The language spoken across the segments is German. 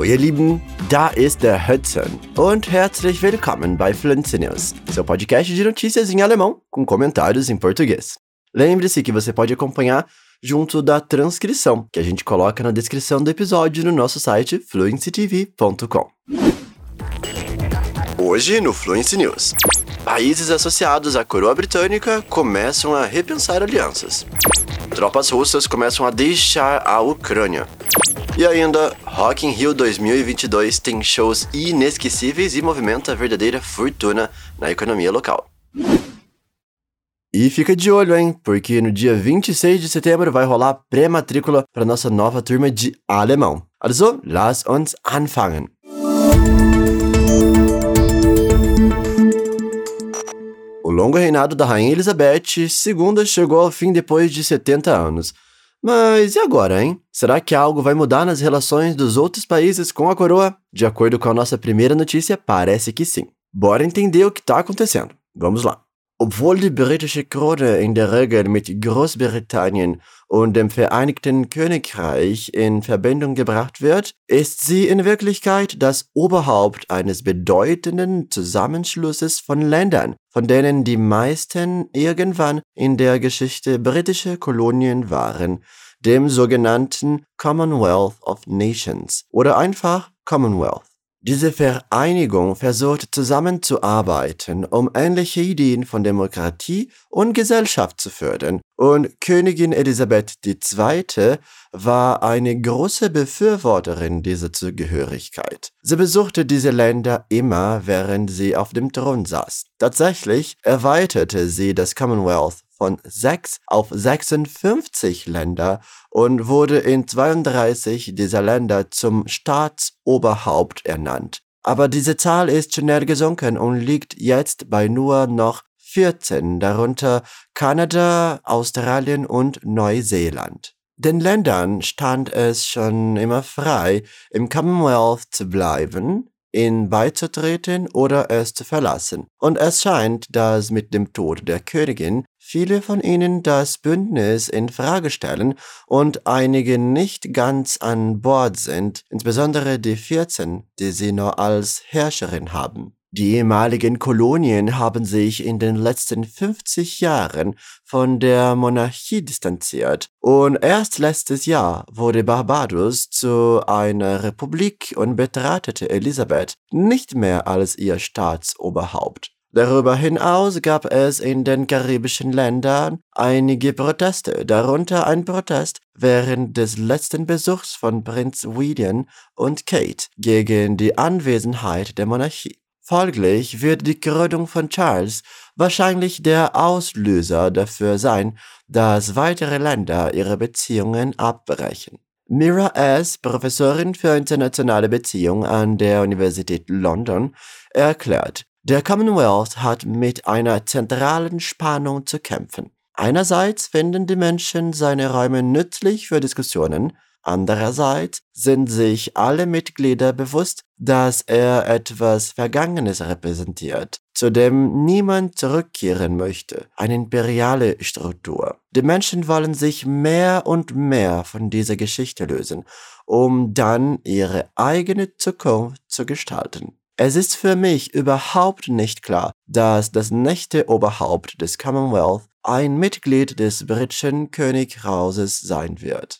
Hallo ihr Lieben, da ist der Hudson und herzlich willkommen bei Fluency News, seu podcast de notícias em alemão com comentários em português. Lembre-se que você pode acompanhar junto da transcrição que a gente coloca na descrição do episódio no nosso site fluencytv.com. Hoje no Fluency News. Países associados à coroa britânica começam a repensar alianças. Tropas russas começam a deixar a Ucrânia. E ainda, Rock in Rio 2022 tem shows inesquecíveis e movimenta verdadeira fortuna na economia local. E fica de olho, hein? Porque no dia 26 de setembro vai rolar pré-matrícula para nossa nova turma de alemão. Also, lass uns anfangen. O longo reinado da Rainha Elizabeth II chegou ao fim depois de 70 anos. Mas e agora, hein? Será que algo vai mudar nas relações dos outros países com a coroa? De acordo com a nossa primeira notícia, parece que sim. Bora entender o que está acontecendo. Vamos lá. Obwohl die britische Krone in der Regel mit Großbritannien und dem Vereinigten Königreich in Verbindung gebracht wird, ist sie in Wirklichkeit das Oberhaupt eines bedeutenden Zusammenschlusses von Ländern, von denen die meisten irgendwann in der Geschichte britische Kolonien waren, dem sogenannten Commonwealth of Nations oder einfach Commonwealth. Diese Vereinigung versucht zusammenzuarbeiten, um ähnliche Ideen von Demokratie und Gesellschaft zu fördern, und Königin Elisabeth II. war eine große Befürworterin dieser Zugehörigkeit. Sie besuchte diese Länder immer, während sie auf dem Thron saß. Tatsächlich erweiterte sie das Commonwealth von 6 auf 56 Länder und wurde in 32 dieser Länder zum Staatsoberhaupt ernannt. Aber diese Zahl ist schnell gesunken und liegt jetzt bei nur noch 14, darunter Kanada, Australien und Neuseeland. Den Ländern stand es schon immer frei, im Commonwealth zu bleiben, ihn beizutreten oder es zu verlassen. Und es scheint, dass mit dem Tod der Königin viele von ihnen das Bündnis in Frage stellen und einige nicht ganz an Bord sind, insbesondere die 14, die sie noch als Herrscherin haben. Die ehemaligen Kolonien haben sich in den letzten 50 Jahren von der Monarchie distanziert und erst letztes Jahr wurde Barbados zu einer Republik und betrachtete Elisabeth nicht mehr als ihr Staatsoberhaupt. Darüber hinaus gab es in den karibischen Ländern einige Proteste, darunter ein Protest während des letzten Besuchs von Prinz William und Kate gegen die Anwesenheit der Monarchie. Folglich wird die Gründung von Charles wahrscheinlich der Auslöser dafür sein, dass weitere Länder ihre Beziehungen abbrechen. Mira S., Professorin für internationale Beziehungen an der Universität London, erklärt, der Commonwealth hat mit einer zentralen Spannung zu kämpfen. Einerseits finden die Menschen seine Räume nützlich für Diskussionen, Andererseits sind sich alle Mitglieder bewusst, dass er etwas Vergangenes repräsentiert, zu dem niemand zurückkehren möchte, eine imperiale Struktur. Die Menschen wollen sich mehr und mehr von dieser Geschichte lösen, um dann ihre eigene Zukunft zu gestalten. Es ist für mich überhaupt nicht klar, dass das nächste Oberhaupt des Commonwealth ein Mitglied des britischen Könighauses sein wird.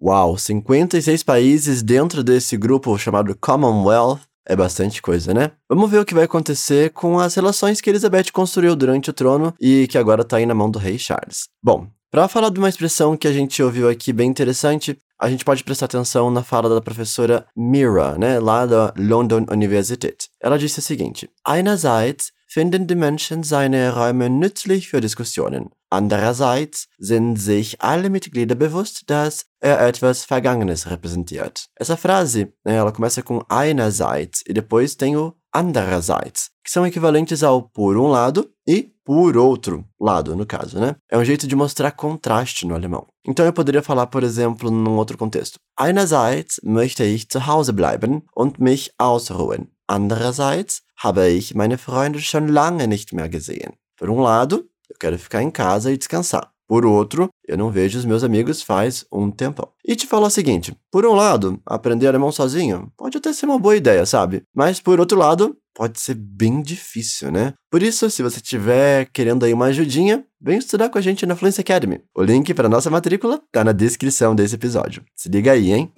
Uau, 56 países dentro desse grupo chamado Commonwealth é bastante coisa, né? Vamos ver o que vai acontecer com as relações que Elizabeth construiu durante o trono e que agora está aí na mão do rei Charles. Bom, para falar de uma expressão que a gente ouviu aqui bem interessante, a gente pode prestar atenção na fala da professora Mira, né, lá da London University. Ela disse o seguinte: Einerseits finden die Menschen seine Räume nützlich für Diskussionen. Andererseits sind sich alle Mitglieder bewusst, dass er etwas Vergangenes repräsentiert. Essa frase, né, ela começa com einerseits e depois tem o andererseits, que são equivalentes ao por um lado e por outro lado, no caso, né? É um jeito de mostrar contraste no alemão. Então eu poderia falar, por exemplo, num outro contexto. Einerseits möchte ich zu Hause bleiben und mich ausruhen. Andererseits habe ich meine Freunde schon lange nicht mehr gesehen. Por um lado, eu quero ficar em casa e descansar. Por outro, eu não vejo os meus amigos faz um tempão. E te falar o seguinte: por um lado, aprender alemão sozinho pode até ser uma boa ideia, sabe? Mas por outro lado, pode ser bem difícil, né? Por isso, se você estiver querendo aí uma ajudinha, vem estudar com a gente na Fluency Academy. O link para nossa matrícula tá na descrição desse episódio. Se liga aí, hein?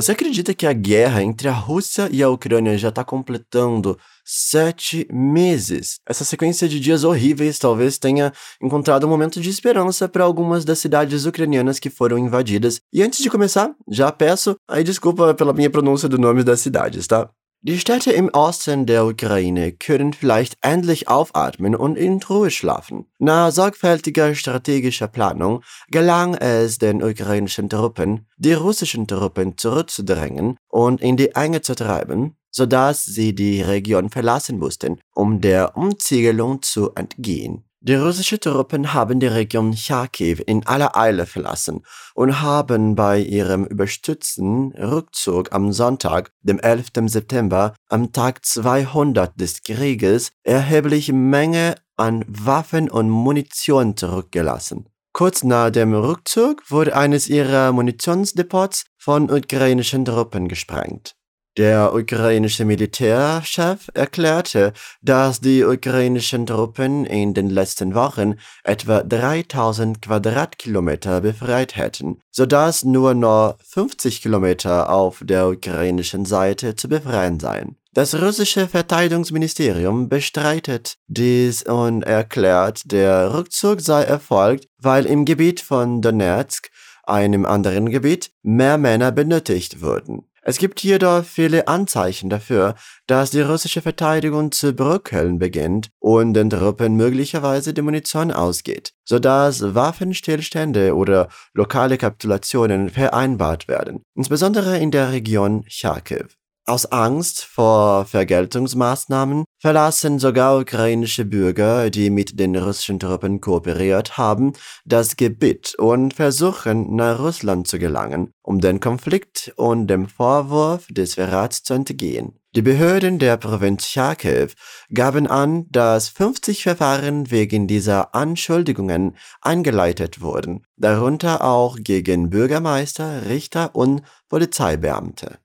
Você acredita que a guerra entre a Rússia e a Ucrânia já está completando sete meses? Essa sequência de dias horríveis talvez tenha encontrado um momento de esperança para algumas das cidades ucranianas que foram invadidas. E antes de começar, já peço aí desculpa pela minha pronúncia do nome das cidades, tá? Die Städte im Osten der Ukraine können vielleicht endlich aufatmen und in Ruhe schlafen. Nach sorgfältiger strategischer Planung gelang es den ukrainischen Truppen, die russischen Truppen zurückzudrängen und in die Enge zu treiben, sodass sie die Region verlassen mussten, um der Umziegelung zu entgehen. Die russischen Truppen haben die Region Charkiw in aller Eile verlassen und haben bei ihrem überstützten Rückzug am Sonntag, dem 11. September, am Tag 200 des Krieges, erhebliche Menge an Waffen und Munition zurückgelassen. Kurz nach dem Rückzug wurde eines ihrer Munitionsdepots von ukrainischen Truppen gesprengt. Der ukrainische Militärchef erklärte, dass die ukrainischen Truppen in den letzten Wochen etwa 3000 Quadratkilometer befreit hätten, sodass nur noch 50 Kilometer auf der ukrainischen Seite zu befreien seien. Das russische Verteidigungsministerium bestreitet dies und erklärt, der Rückzug sei erfolgt, weil im Gebiet von Donetsk, einem anderen Gebiet, mehr Männer benötigt wurden. Es gibt jedoch viele Anzeichen dafür, dass die russische Verteidigung zu bröckeln beginnt und den Truppen möglicherweise die Munition ausgeht, sodass Waffenstillstände oder lokale Kapitulationen vereinbart werden, insbesondere in der Region Charkiw. Aus Angst vor Vergeltungsmaßnahmen verlassen sogar ukrainische Bürger, die mit den russischen Truppen kooperiert haben, das Gebiet und versuchen nach Russland zu gelangen, um den Konflikt und dem Vorwurf des Verrats zu entgehen. Die Behörden der Provinz Charkiw gaben an, dass 50 Verfahren wegen dieser Anschuldigungen eingeleitet wurden, darunter auch gegen Bürgermeister, Richter und Polizeibeamte.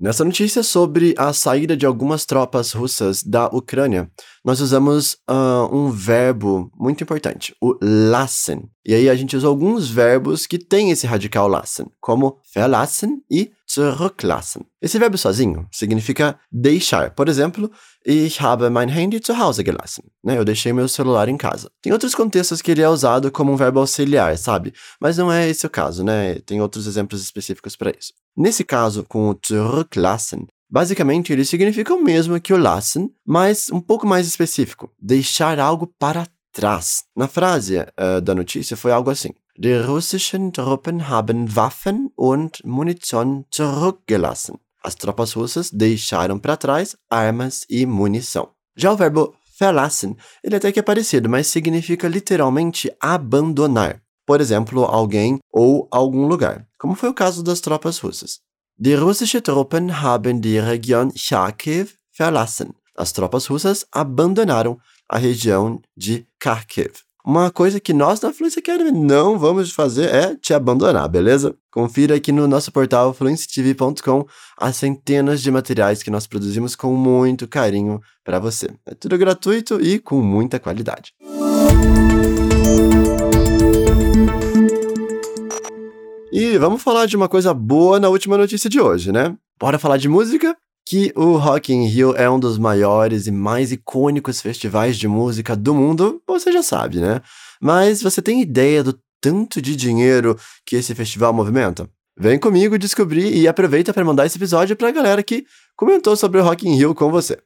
Nessa notícia sobre a saída de algumas tropas russas da Ucrânia, nós usamos uh, um verbo muito importante, o lassen. E aí a gente usa alguns verbos que têm esse radical lassen, como verlassen e zurücklassen. Esse verbo sozinho significa deixar. Por exemplo, ich habe mein Handy zu Hause gelassen. Né? Eu deixei meu celular em casa. Tem outros contextos que ele é usado como um verbo auxiliar, sabe? Mas não é esse o caso, né? Tem outros exemplos específicos para isso. Nesse caso, com o zurücklassen, basicamente ele significa o mesmo que o lassen, mas um pouco mais específico. Deixar algo para trás. Na frase uh, da notícia foi algo assim. Die russischen Truppen haben Waffen und Munition zurückgelassen. As tropas russas deixaram para trás armas e munição. Já o verbo verlassen, ele até que é parecido, mas significa literalmente abandonar. Por exemplo, alguém ou algum lugar, como foi o caso das tropas russas. Die russische Truppen haben die Region Charkiw verlassen. As tropas russas abandonaram a região de Kharkiv. Uma coisa que nós da Fluência Academy não vamos fazer é te abandonar, beleza? Confira aqui no nosso portal fluencetv.com as centenas de materiais que nós produzimos com muito carinho para você. É tudo gratuito e com muita qualidade. E vamos falar de uma coisa boa na última notícia de hoje, né? Bora falar de música? que o Rock in Rio é um dos maiores e mais icônicos festivais de música do mundo, você já sabe, né? Mas você tem ideia do tanto de dinheiro que esse festival movimenta? Vem comigo descobrir e aproveita para mandar esse episódio para a galera que comentou sobre o Rock in Rio com você.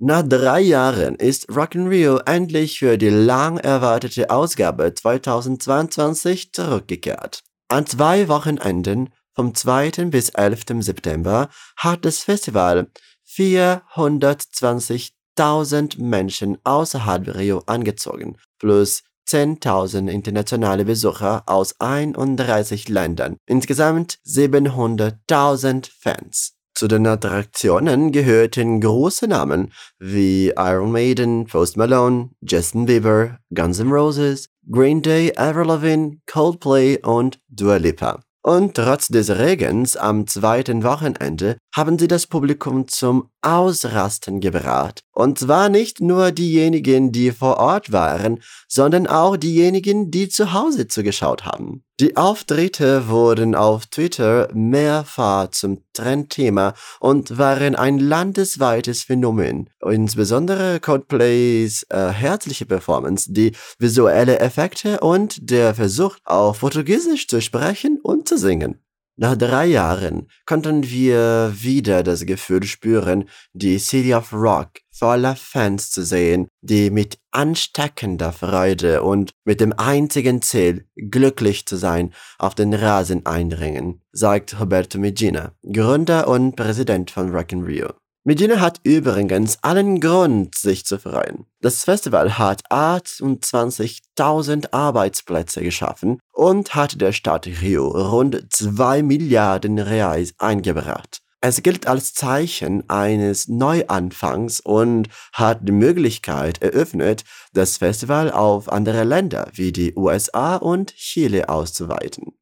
Nach drei Jahren ist Rock in Rio endlich für die lang erwartete Ausgabe 2022 zurückgekehrt. An zwei Wochenenden vom 2. bis 11. September hat das Festival 420.000 Menschen außerhalb Rio angezogen, plus 10.000 internationale Besucher aus 31 Ländern, insgesamt 700.000 Fans. Zu den Attraktionen gehörten große Namen wie Iron Maiden, Post Malone, Justin Bieber, Guns N' Roses, Green Day, Avril Lavigne, Coldplay und Dua Lipa. Und trotz des Regens am zweiten Wochenende haben sie das Publikum zum Ausrasten gebracht. Und zwar nicht nur diejenigen, die vor Ort waren, sondern auch diejenigen, die zu Hause zugeschaut haben. Die Auftritte wurden auf Twitter mehrfach zum Trendthema und waren ein landesweites Phänomen. Insbesondere Coldplays äh, herzliche Performance, die visuelle Effekte und der Versuch, auf Portugiesisch zu sprechen und zu singen. Nach drei Jahren konnten wir wieder das Gefühl spüren, die City of Rock voller Fans zu sehen, die mit ansteckender Freude und mit dem einzigen Ziel, glücklich zu sein, auf den Rasen eindringen, sagt Roberto Medina, Gründer und Präsident von Rock in Rio. Medina hat übrigens allen Grund, sich zu freuen. Das Festival hat 28.000 Arbeitsplätze geschaffen und hat der Stadt Rio rund 2 Milliarden Reais eingebracht. Es gilt als Zeichen eines Neuanfangs und hat die Möglichkeit eröffnet, das Festival auf andere Länder wie die USA und Chile auszuweiten.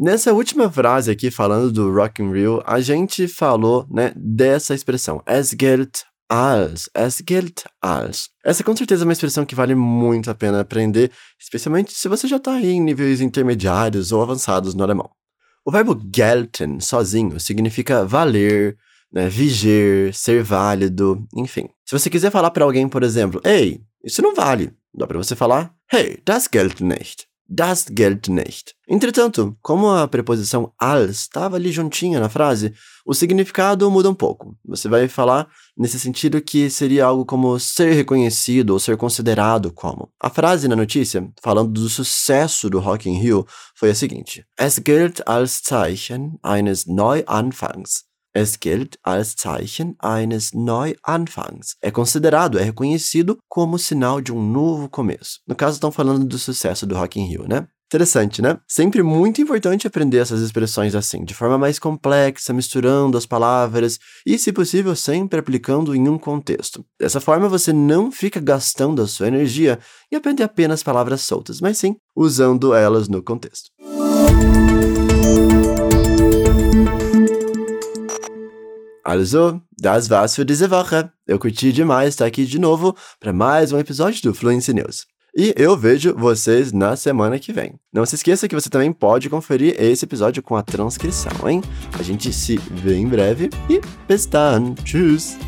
Nessa última frase aqui, falando do Rock Rio, a gente falou, né, dessa expressão, es gilt als, es gilt als. Essa com certeza é uma expressão que vale muito a pena aprender, especialmente se você já está aí em níveis intermediários ou avançados no alemão. O verbo gelten, sozinho, significa valer, né, viger, ser válido, enfim. Se você quiser falar para alguém, por exemplo, ei, isso não vale, dá para você falar, hey, das gilt nicht. Das gilt nicht. Entretanto, como a preposição als estava ali juntinha na frase, o significado muda um pouco. Você vai falar nesse sentido que seria algo como ser reconhecido ou ser considerado como. A frase na notícia, falando do sucesso do Rock in Rio, foi a seguinte: Es gilt als Zeichen eines Neuanfangs. Es gilt als Zeichen eines Neuanfangs. É considerado, é reconhecido como sinal de um novo começo. No caso, estão falando do sucesso do Rock in Rio, né? Interessante, né? Sempre muito importante aprender essas expressões assim, de forma mais complexa, misturando as palavras e, se possível, sempre aplicando em um contexto. Dessa forma, você não fica gastando a sua energia em aprender apenas palavras soltas, mas sim usando elas no contexto. Also, das war's für diese Woche. Eu curti demais estar aqui de novo para mais um episódio do Fluency News. E eu vejo vocês na semana que vem. Não se esqueça que você também pode conferir esse episódio com a transcrição, hein? A gente se vê em breve e bis dann. Tschüss!